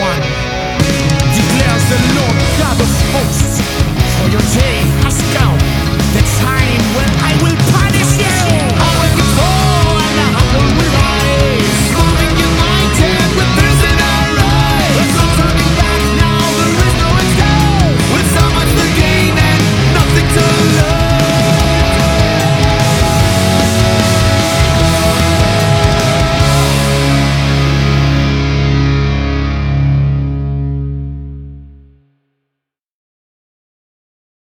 one, declares the Lord God of hosts. For your day has come, the time